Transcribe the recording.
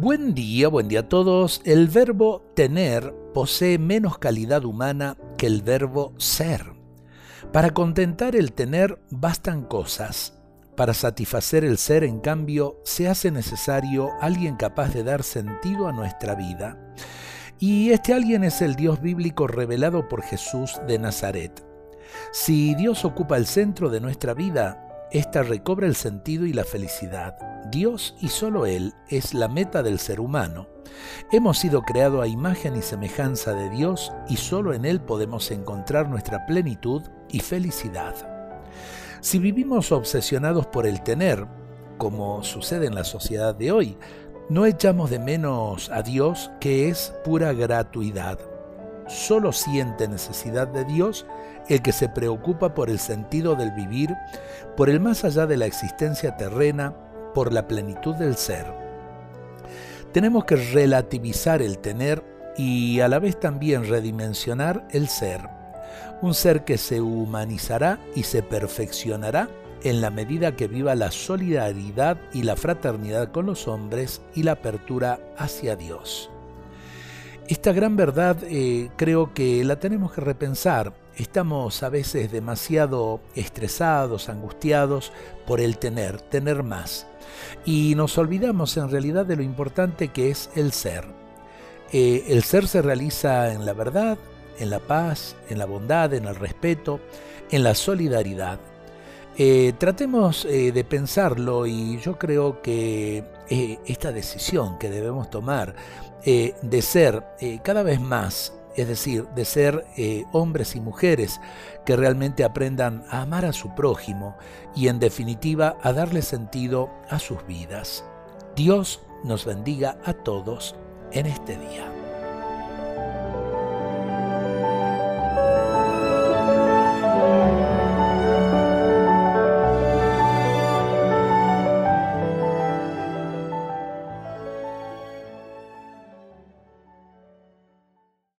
Buen día, buen día a todos. El verbo tener posee menos calidad humana que el verbo ser. Para contentar el tener bastan cosas. Para satisfacer el ser, en cambio, se hace necesario alguien capaz de dar sentido a nuestra vida. Y este alguien es el Dios bíblico revelado por Jesús de Nazaret. Si Dios ocupa el centro de nuestra vida, ésta recobra el sentido y la felicidad. Dios y solo Él es la meta del ser humano. Hemos sido creados a imagen y semejanza de Dios y solo en Él podemos encontrar nuestra plenitud y felicidad. Si vivimos obsesionados por el tener, como sucede en la sociedad de hoy, no echamos de menos a Dios que es pura gratuidad. Solo siente necesidad de Dios el que se preocupa por el sentido del vivir, por el más allá de la existencia terrena, por la plenitud del ser. Tenemos que relativizar el tener y a la vez también redimensionar el ser. Un ser que se humanizará y se perfeccionará en la medida que viva la solidaridad y la fraternidad con los hombres y la apertura hacia Dios. Esta gran verdad eh, creo que la tenemos que repensar. Estamos a veces demasiado estresados, angustiados por el tener, tener más. Y nos olvidamos en realidad de lo importante que es el ser. Eh, el ser se realiza en la verdad, en la paz, en la bondad, en el respeto, en la solidaridad. Eh, tratemos de pensarlo y yo creo que esta decisión que debemos tomar eh, de ser eh, cada vez más, es decir, de ser eh, hombres y mujeres que realmente aprendan a amar a su prójimo y en definitiva a darle sentido a sus vidas. Dios nos bendiga a todos en este día.